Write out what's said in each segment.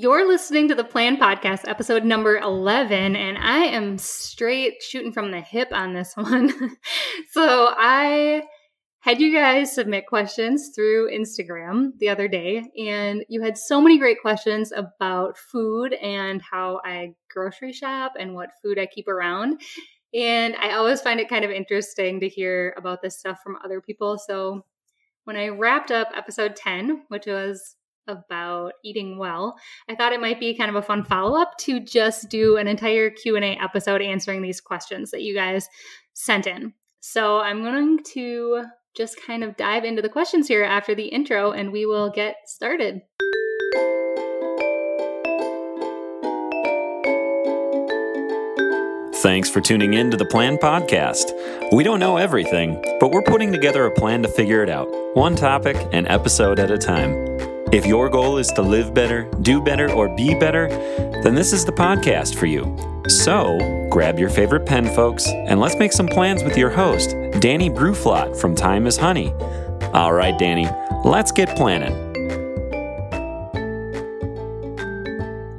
You're listening to the Plan Podcast, episode number 11, and I am straight shooting from the hip on this one. so, I had you guys submit questions through Instagram the other day, and you had so many great questions about food and how I grocery shop and what food I keep around. And I always find it kind of interesting to hear about this stuff from other people. So, when I wrapped up episode 10, which was about eating well, I thought it might be kind of a fun follow-up to just do an entire Q&A episode answering these questions that you guys sent in. So, I'm going to just kind of dive into the questions here after the intro and we will get started. Thanks for tuning in to the Plan Podcast. We don't know everything, but we're putting together a plan to figure it out, one topic, an episode at a time. If your goal is to live better, do better, or be better, then this is the podcast for you. So, grab your favorite pen, folks, and let's make some plans with your host, Dani Bruflodt from Time is Honey. All right, Dani, let's get planning.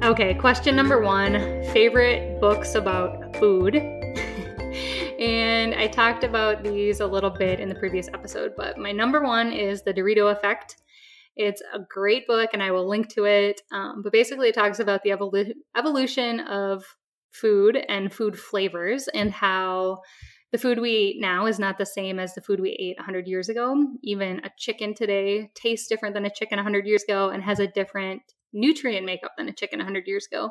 Okay, question number one favorite books about food. and I talked about these a little bit in the previous episode, but my number one is The Dorito Effect it's a great book, and I will link to it. Um, but basically, it talks about the evolu- evolution of food and food flavors and how the food we eat now is not the same as the food we ate 100 years ago. Even a chicken today tastes different than a chicken 100 years ago and has a different nutrient makeup than a chicken 100 years ago.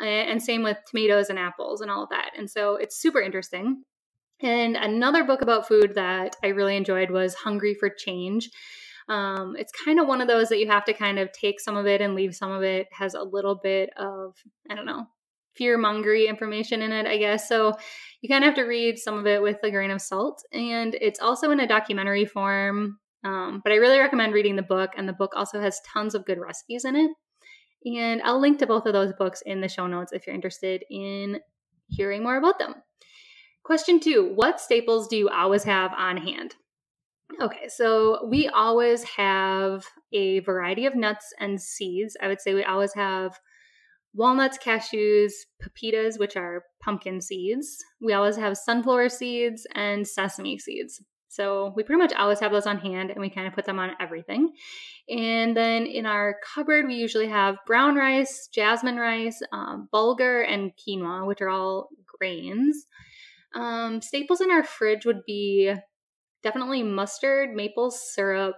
And same with tomatoes and apples and all of that. And so it's super interesting. And another book about food that I really enjoyed was Hungry for Change. Um, it's kind of one of those that you have to kind of take some of it and leave some of it. Has a little bit of I don't know fear mongery information in it, I guess. So you kind of have to read some of it with a grain of salt. And it's also in a documentary form. Um, but I really recommend reading the book, and the book also has tons of good recipes in it. And I'll link to both of those books in the show notes if you're interested in hearing more about them. Question two What staples do you always have on hand? Okay, so we always have a variety of nuts and seeds. I would say we always have walnuts, cashews, pepitas, which are pumpkin seeds. We always have sunflower seeds and sesame seeds. So we pretty much always have those on hand and we kind of put them on everything. And then in our cupboard, we usually have brown rice, jasmine rice, um, bulgur, and quinoa, which are all grains. Um, staples in our fridge would be definitely mustard, maple syrup,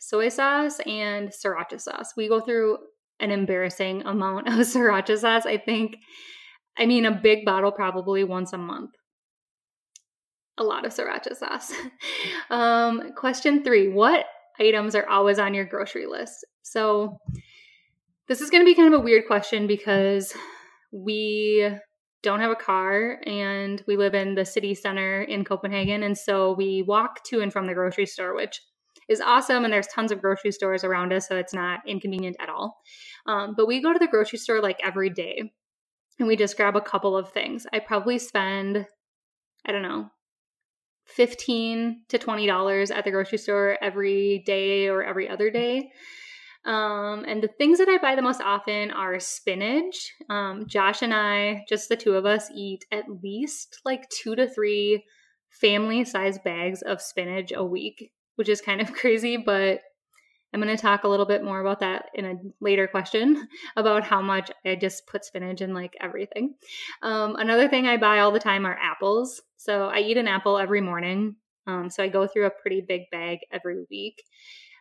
soy sauce, and sriracha sauce. We go through an embarrassing amount of sriracha sauce. I think, I mean, a big bottle probably once a month. A lot of sriracha sauce. um, question three What items are always on your grocery list? So, this is going to be kind of a weird question because we don't have a car and we live in the city center in Copenhagen. And so we walk to and from the grocery store, which is awesome. And there's tons of grocery stores around us, so it's not inconvenient at all. Um, but we go to the grocery store like every day and we just grab a couple of things. I probably spend, I don't know, 15 to $20 at the grocery store every day or every other day. Um, and the things that I buy the most often are spinach. Um, Josh and I, just the two of us, eat at least like two to three family size bags of spinach a week, which is kind of crazy, but I'm going to talk a little bit more about that in a later question about how much I just put spinach in like everything. Um, another thing I buy all the time are apples. So I eat an apple every morning. Um, so I go through a pretty big bag every week.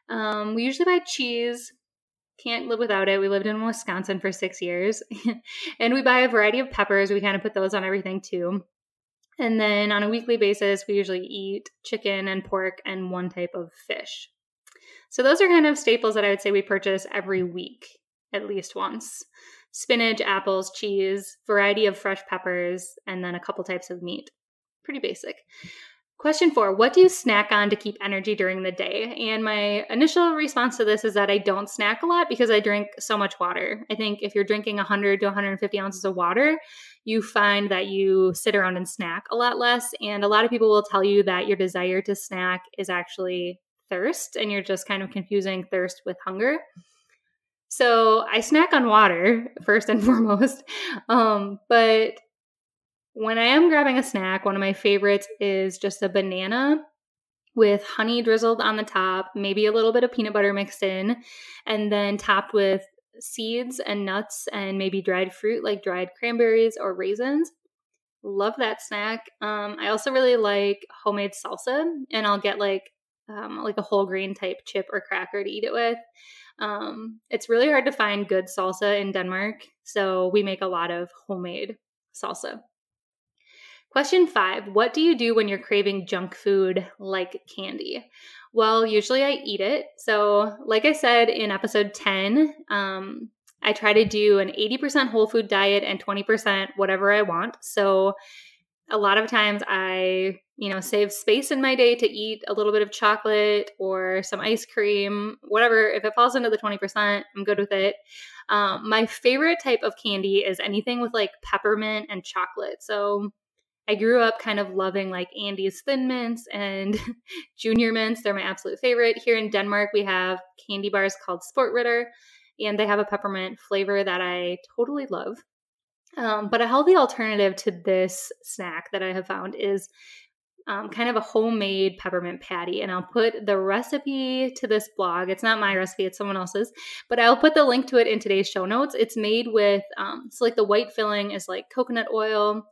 Um, we usually buy cheese. Can't live without it. We lived in Wisconsin for six years. and we buy a variety of peppers. We kind of put those on everything too. And then on a weekly basis, we usually eat chicken and pork and one type of fish. So those are kind of staples that I would say we purchase every week, at least once spinach, apples, cheese, variety of fresh peppers, and then a couple types of meat. Pretty basic. Question four What do you snack on to keep energy during the day? And my initial response to this is that I don't snack a lot because I drink so much water. I think if you're drinking 100 to 150 ounces of water, you find that you sit around and snack a lot less. And a lot of people will tell you that your desire to snack is actually thirst, and you're just kind of confusing thirst with hunger. So I snack on water first and foremost. Um, but when I am grabbing a snack, one of my favorites is just a banana with honey drizzled on the top, maybe a little bit of peanut butter mixed in, and then topped with seeds and nuts and maybe dried fruit like dried cranberries or raisins. Love that snack. Um, I also really like homemade salsa, and I'll get like um, like a whole grain type chip or cracker to eat it with. Um, it's really hard to find good salsa in Denmark, so we make a lot of homemade salsa. Question five What do you do when you're craving junk food like candy? Well, usually I eat it. So, like I said in episode 10, um, I try to do an 80% whole food diet and 20% whatever I want. So, a lot of times I, you know, save space in my day to eat a little bit of chocolate or some ice cream, whatever. If it falls into the 20%, I'm good with it. Um, my favorite type of candy is anything with like peppermint and chocolate. So, I grew up kind of loving like Andes Thin Mints and Junior Mints. They're my absolute favorite. Here in Denmark, we have candy bars called Sport Ritter, and they have a peppermint flavor that I totally love. Um, but a healthy alternative to this snack that I have found is um, kind of a homemade peppermint patty. And I'll put the recipe to this blog. It's not my recipe, it's someone else's, but I'll put the link to it in today's show notes. It's made with, um, so like the white filling is like coconut oil,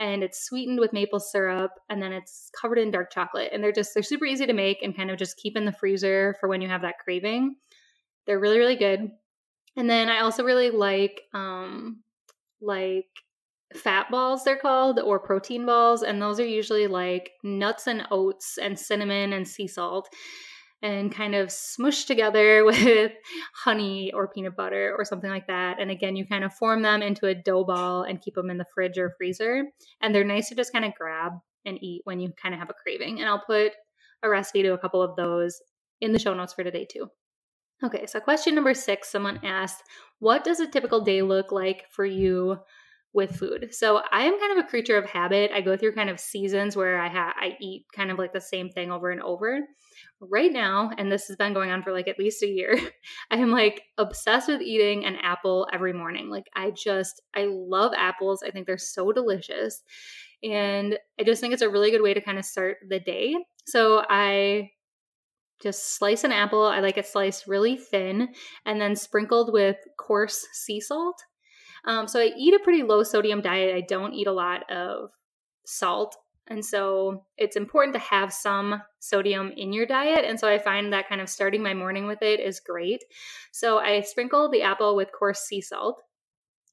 and it's sweetened with maple syrup and then it's covered in dark chocolate. And they're just they're super easy to make and kind of just keep in the freezer for when you have that craving. They're really really good. And then i also really like um like fat balls they're called or protein balls and those are usually like nuts and oats and cinnamon and sea salt and kind of smush together with honey or peanut butter or something like that. And again, you kind of form them into a dough ball and keep them in the fridge or freezer. And they're nice to just kind of grab and eat when you kind of have a craving. And I'll put a recipe to a couple of those in the show notes for today, too. Okay, so question number six someone asked, What does a typical day look like for you with food. So I am kind of a creature of habit. I go through kind of seasons where I ha- I eat kind of like the same thing over and over. Right now, and this has been going on for like at least a year, I am like obsessed with eating an apple every morning. Like I just I love apples. I think they're so delicious. And I just think it's a really good way to kind of start the day. So I just slice an apple. I like it sliced really thin and then sprinkled with coarse sea salt um, so I eat a pretty low sodium diet. I don't eat a lot of salt. And so it's important to have some sodium in your diet. And so I find that kind of starting my morning with it is great. So I sprinkle the apple with coarse sea salt.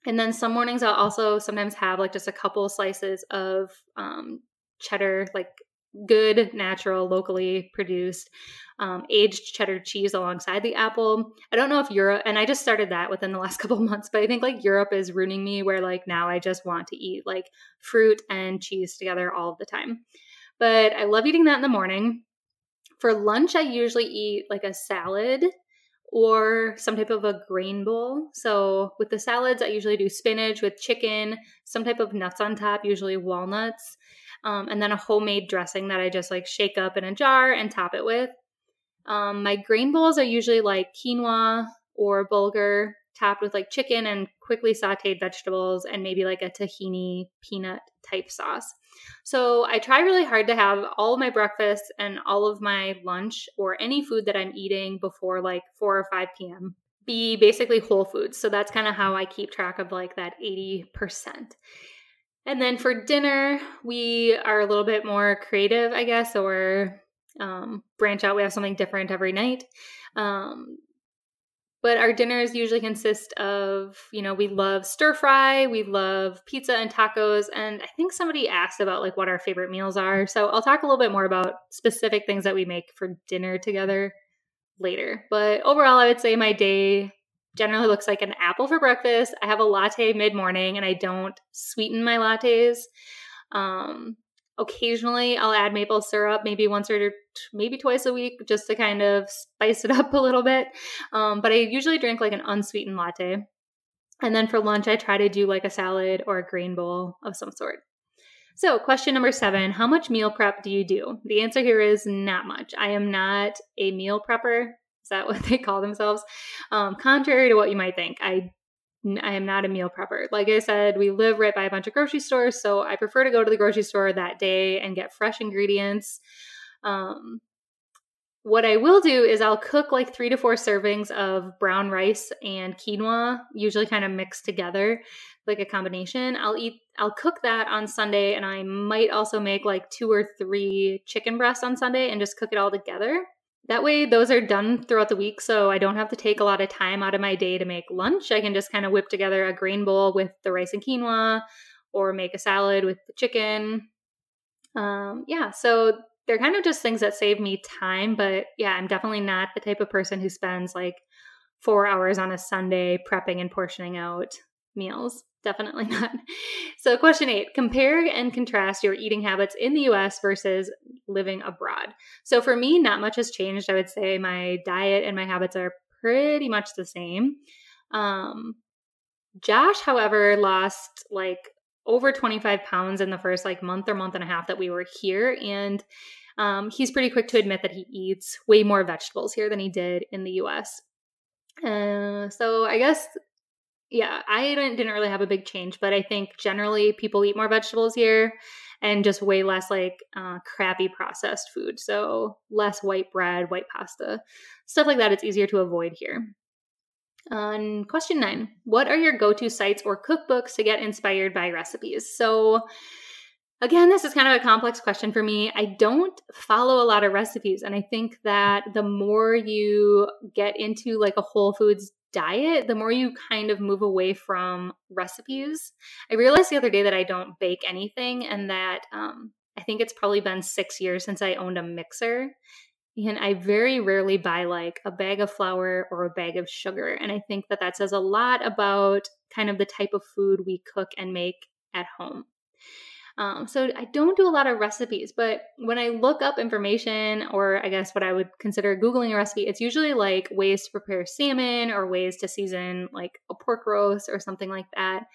And then some mornings I'll also sometimes have like just a couple slices of um, cheddar, like good, natural, locally produced um, aged cheddar cheese alongside the apple. I don't know if Europe, and I just started that within the last couple months, but I think like Europe is ruining me where like now I just want to eat like fruit and cheese together all the time. But I love eating that in the morning. For lunch, I usually eat like a salad or some type of a grain bowl. So with the salads, I usually do spinach with chicken, some type of nuts on top, usually walnuts, um, and then a homemade dressing that I just like shake up in a jar and top it with. Um, my grain bowls are usually like quinoa or bulgur topped with like chicken and quickly sauteed vegetables and maybe like a tahini peanut type sauce. So I try really hard to have all of my breakfast and all of my lunch or any food that I'm eating before like 4 or 5 p.m. be basically whole foods. So that's kind of how I keep track of like that 80%. And then for dinner, we are a little bit more creative, I guess, or um, branch out. We have something different every night. Um, but our dinners usually consist of, you know, we love stir fry, we love pizza and tacos, and I think somebody asked about like what our favorite meals are. So I'll talk a little bit more about specific things that we make for dinner together later. But overall, I would say my day generally looks like an apple for breakfast. I have a latte mid morning, and I don't sweeten my lattes. Um, occasionally I'll add maple syrup, maybe once or maybe twice a week, just to kind of spice it up a little bit. Um, but I usually drink like an unsweetened latte. And then for lunch, I try to do like a salad or a grain bowl of some sort. So, question number seven How much meal prep do you do? The answer here is not much. I am not a meal prepper. That what they call themselves? Um, contrary to what you might think, I I am not a meal prepper. Like I said, we live right by a bunch of grocery stores, so I prefer to go to the grocery store that day and get fresh ingredients. Um, what I will do is I'll cook like three to four servings of brown rice and quinoa, usually kind of mixed together, like a combination. I'll eat, I'll cook that on Sunday, and I might also make like two or three chicken breasts on Sunday and just cook it all together. That way, those are done throughout the week, so I don't have to take a lot of time out of my day to make lunch. I can just kind of whip together a grain bowl with the rice and quinoa or make a salad with the chicken. Um, yeah, so they're kind of just things that save me time, but yeah, I'm definitely not the type of person who spends like four hours on a Sunday prepping and portioning out meals. Definitely not. So, question eight compare and contrast your eating habits in the US versus living abroad. So, for me, not much has changed. I would say my diet and my habits are pretty much the same. Um, Josh, however, lost like over 25 pounds in the first like month or month and a half that we were here. And um, he's pretty quick to admit that he eats way more vegetables here than he did in the US. Uh, so I guess yeah, I didn't, didn't really have a big change, but I think generally people eat more vegetables here and just way less like uh, crappy processed food. So less white bread, white pasta, stuff like that. It's easier to avoid here. On question nine, what are your go to sites or cookbooks to get inspired by recipes? So, again, this is kind of a complex question for me. I don't follow a lot of recipes. And I think that the more you get into like a Whole Foods diet, the more you kind of move away from recipes. I realized the other day that I don't bake anything and that um, I think it's probably been six years since I owned a mixer. And I very rarely buy like a bag of flour or a bag of sugar. And I think that that says a lot about kind of the type of food we cook and make at home. Um, so I don't do a lot of recipes, but when I look up information, or I guess what I would consider Googling a recipe, it's usually like ways to prepare salmon or ways to season like a pork roast or something like that.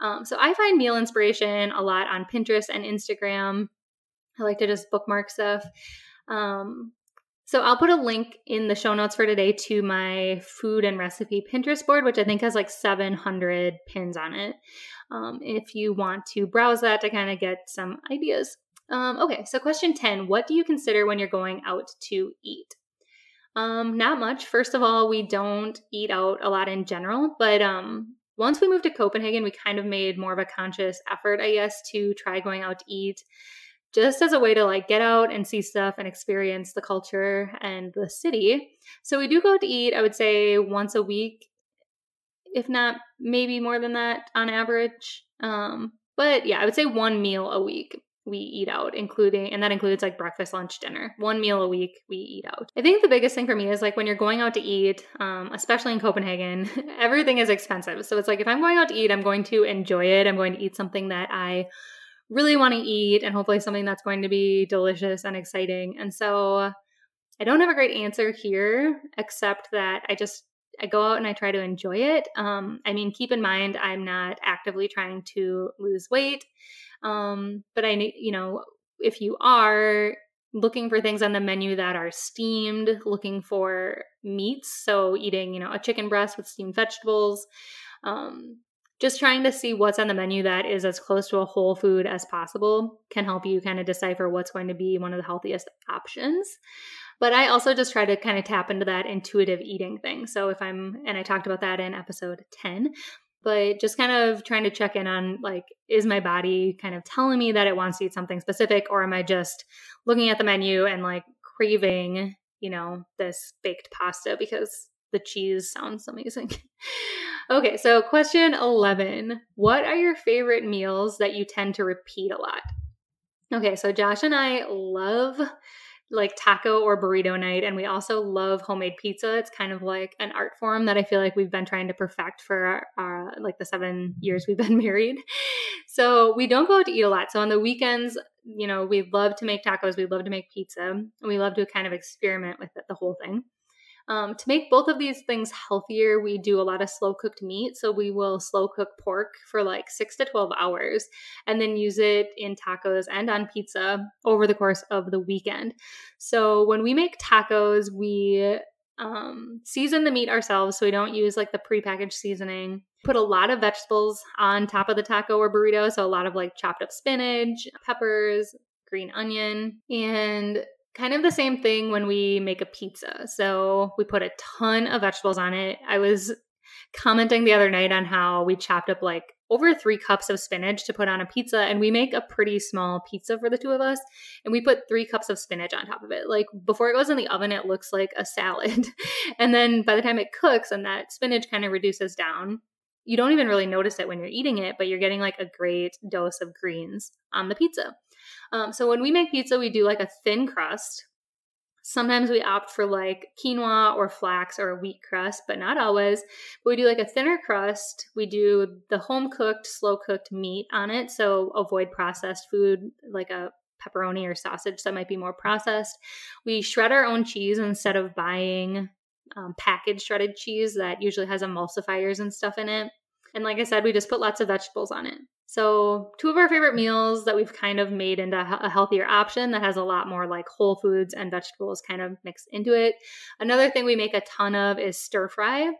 Um, so I find meal inspiration a lot on Pinterest and Instagram. I like to just bookmark stuff. Um, so I'll put a link in the show notes for today to my food and recipe Pinterest board, which I think has like 700 pins on it. Um, if you want to browse that to kind of get some ideas. Um, okay, so question 10 What do you consider when you're going out to eat? Um, not much. First of all, we don't eat out a lot in general, but um, once we moved to Copenhagen, we kind of made more of a conscious effort, I guess, to try going out to eat just as a way to like get out and see stuff and experience the culture and the city. So we do go to eat, I would say once a week, if not maybe more than that on average. Um, but yeah, I would say one meal a week we eat out, including, and that includes like breakfast, lunch, dinner. One meal a week we eat out. I think the biggest thing for me is like when you're going out to eat, um, especially in Copenhagen, everything is expensive. So it's like if I'm going out to eat, I'm going to enjoy it. I'm going to eat something that I really want to eat and hopefully something that's going to be delicious and exciting. And so I don't have a great answer here, except that I just I go out and I try to enjoy it. Um, I mean, keep in mind I'm not actively trying to lose weight, um, but I you know if you are looking for things on the menu that are steamed, looking for meats, so eating you know a chicken breast with steamed vegetables. Um, just trying to see what's on the menu that is as close to a whole food as possible can help you kind of decipher what's going to be one of the healthiest options. But I also just try to kind of tap into that intuitive eating thing. So if I'm, and I talked about that in episode 10, but just kind of trying to check in on like, is my body kind of telling me that it wants to eat something specific, or am I just looking at the menu and like craving, you know, this baked pasta because the cheese sounds amazing. okay, so question 11 What are your favorite meals that you tend to repeat a lot? Okay, so Josh and I love like taco or burrito night and we also love homemade pizza. It's kind of like an art form that i feel like we've been trying to perfect for our, our, like the seven years we've been married. So we don't go out to eat a lot. So on the weekends you know we love to make tacos we love to make pizza and we love to kind of experiment with it, the whole thing um, to make both of these things healthier, we do a lot of slow cooked meat. So we will slow cook pork for like six to 12 hours and then use it in tacos and on pizza over the course of the weekend. So when we make tacos, we um, season the meat ourselves, so we don't use like the prepackaged seasoning. Put a lot of vegetables on top of the taco or burrito, so a lot of like chopped up spinach, peppers, green onion, and kind of the same thing when we make a pizza. So we put a ton of vegetables on it. I was commenting the other night on how we chopped up like over three cups of spinach to put on a pizza, and we make a pretty small pizza for the two of us. And we put three cups of spinach on top of it. Like before it goes in the oven, it looks like a salad. and then by the time it cooks and that spinach kind of reduces down, you don't even really notice it when you're eating it, but you're getting like a great dose of greens on the pizza. Um, so when we make pizza, we do like a thin crust. Sometimes we opt for like quinoa or flax or a wheat crust, but not always. But we do like a thinner crust. We do the home cooked, slow cooked meat on it. So avoid processed food like a pepperoni or sausage that might be more processed. We shred our own cheese instead of buying um, packaged shredded cheese that usually has emulsifiers and stuff in it. And like I said, we just put lots of vegetables on it. So, two of our favorite meals that we've kind of made into a healthier option that has a lot more like whole foods and vegetables kind of mixed into it. Another thing we make a ton of is stir fry.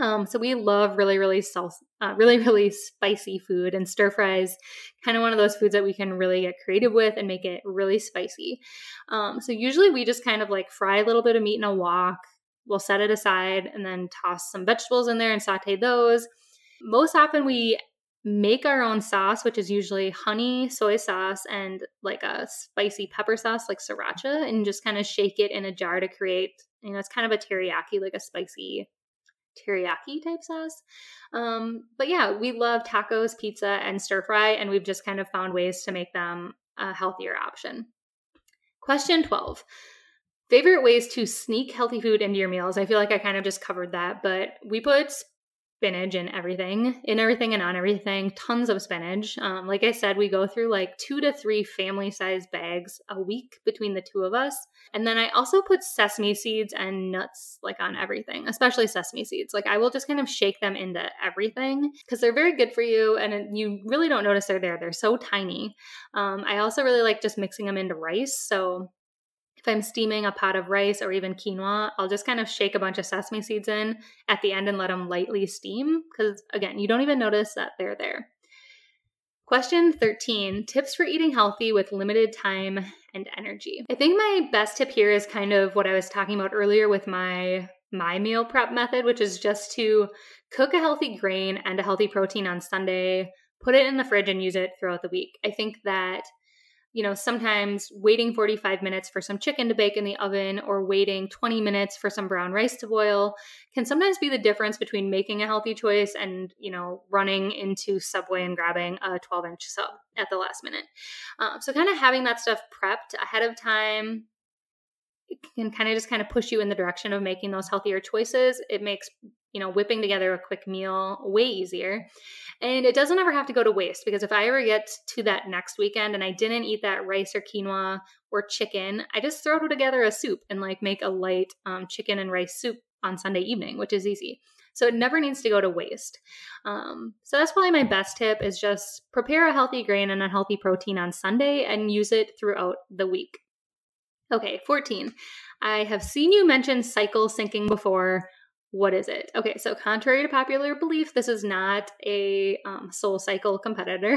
Um, so we love really, really sauce, uh, really, really spicy food, and stir fries kind of one of those foods that we can really get creative with and make it really spicy. Um, so usually we just kind of like fry a little bit of meat in a wok. We'll set it aside and then toss some vegetables in there and saute those. Most often we make our own sauce, which is usually honey, soy sauce, and like a spicy pepper sauce like sriracha, and just kind of shake it in a jar to create, you know, it's kind of a teriyaki, like a spicy teriyaki type sauce. Um, but yeah, we love tacos, pizza, and stir fry, and we've just kind of found ways to make them a healthier option. Question 12. Favorite ways to sneak healthy food into your meals? I feel like I kind of just covered that, but we put spinach and everything, in everything and on everything, tons of spinach. Um, like I said, we go through like two to three family size bags a week between the two of us. And then I also put sesame seeds and nuts like on everything, especially sesame seeds. Like I will just kind of shake them into everything because they're very good for you and you really don't notice they're there. They're so tiny. Um, I also really like just mixing them into rice. So if I'm steaming a pot of rice or even quinoa, I'll just kind of shake a bunch of sesame seeds in at the end and let them lightly steam because, again, you don't even notice that they're there. Question 13 Tips for eating healthy with limited time and energy. I think my best tip here is kind of what I was talking about earlier with my my meal prep method, which is just to cook a healthy grain and a healthy protein on Sunday, put it in the fridge and use it throughout the week. I think that you know, sometimes waiting 45 minutes for some chicken to bake in the oven or waiting 20 minutes for some brown rice to boil can sometimes be the difference between making a healthy choice and, you know, running into Subway and grabbing a 12 inch sub at the last minute. Um, so, kind of having that stuff prepped ahead of time can kind of just kind of push you in the direction of making those healthier choices. It makes you know, whipping together a quick meal way easier. And it doesn't ever have to go to waste because if I ever get to that next weekend and I didn't eat that rice or quinoa or chicken, I just throw together a soup and like make a light um, chicken and rice soup on Sunday evening, which is easy. So it never needs to go to waste. Um, so that's probably my best tip is just prepare a healthy grain and a healthy protein on Sunday and use it throughout the week. Okay, 14. I have seen you mention cycle syncing before what is it? Okay, so contrary to popular belief, this is not a um, soul cycle competitor.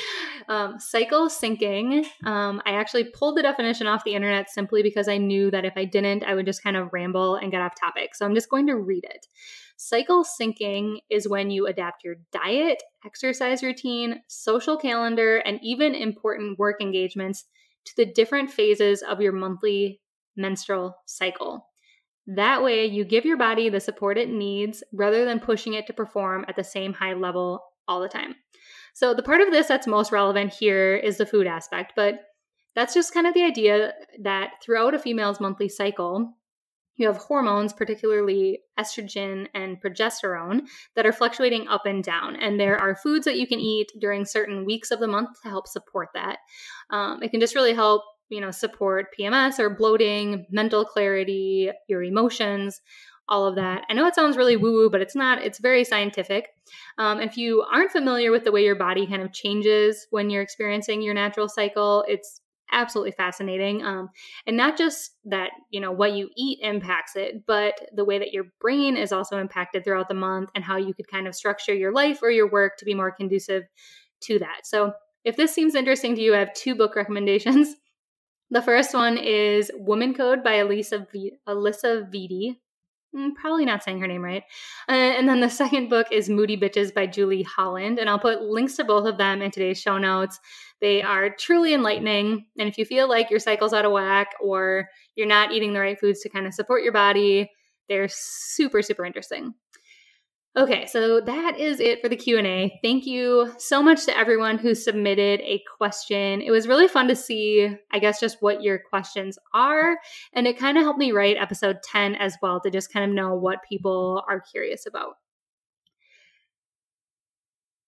um, cycle syncing, um, I actually pulled the definition off the internet simply because I knew that if I didn't, I would just kind of ramble and get off topic. So I'm just going to read it. Cycle syncing is when you adapt your diet, exercise routine, social calendar, and even important work engagements to the different phases of your monthly menstrual cycle. That way, you give your body the support it needs rather than pushing it to perform at the same high level all the time. So, the part of this that's most relevant here is the food aspect, but that's just kind of the idea that throughout a female's monthly cycle, you have hormones, particularly estrogen and progesterone, that are fluctuating up and down. And there are foods that you can eat during certain weeks of the month to help support that. Um, it can just really help you know, support PMS or bloating, mental clarity, your emotions, all of that. I know it sounds really woo woo, but it's not. It's very scientific. Um, if you aren't familiar with the way your body kind of changes when you're experiencing your natural cycle, it's absolutely fascinating. Um, and not just that, you know, what you eat impacts it, but the way that your brain is also impacted throughout the month and how you could kind of structure your life or your work to be more conducive to that. So if this seems interesting to you, I have two book recommendations. The first one is Woman Code by Alisa, v- Alisa Vitti. I'm mm, probably not saying her name right. Uh, and then the second book is Moody Bitches by Julie Holland. And I'll put links to both of them in today's show notes. They are truly enlightening. And if you feel like your cycle's out of whack or you're not eating the right foods to kind of support your body, they're super, super interesting. Okay, so that is it for the Q&A. Thank you so much to everyone who submitted a question. It was really fun to see, I guess just what your questions are, and it kind of helped me write episode 10 as well to just kind of know what people are curious about.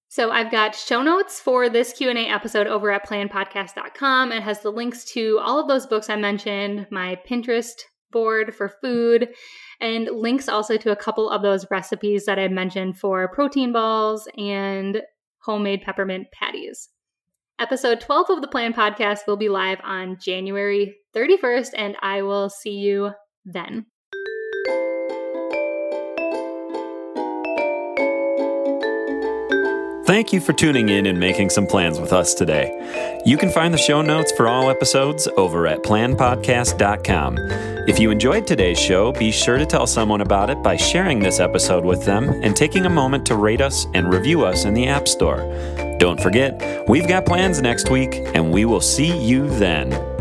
So I've got show notes for this Q&A episode over at planpodcast.com. It has the links to all of those books I mentioned, my Pinterest board for food, and links also to a couple of those recipes that I mentioned for protein balls and homemade peppermint patties. Episode 12 of the Plan Podcast will be live on January 31st, and I will see you then. Thank you for tuning in and making some plans with us today. You can find the show notes for all episodes over at planpodcast.com. If you enjoyed today's show, be sure to tell someone about it by sharing this episode with them and taking a moment to rate us and review us in the App Store. Don't forget, we've got plans next week, and we will see you then.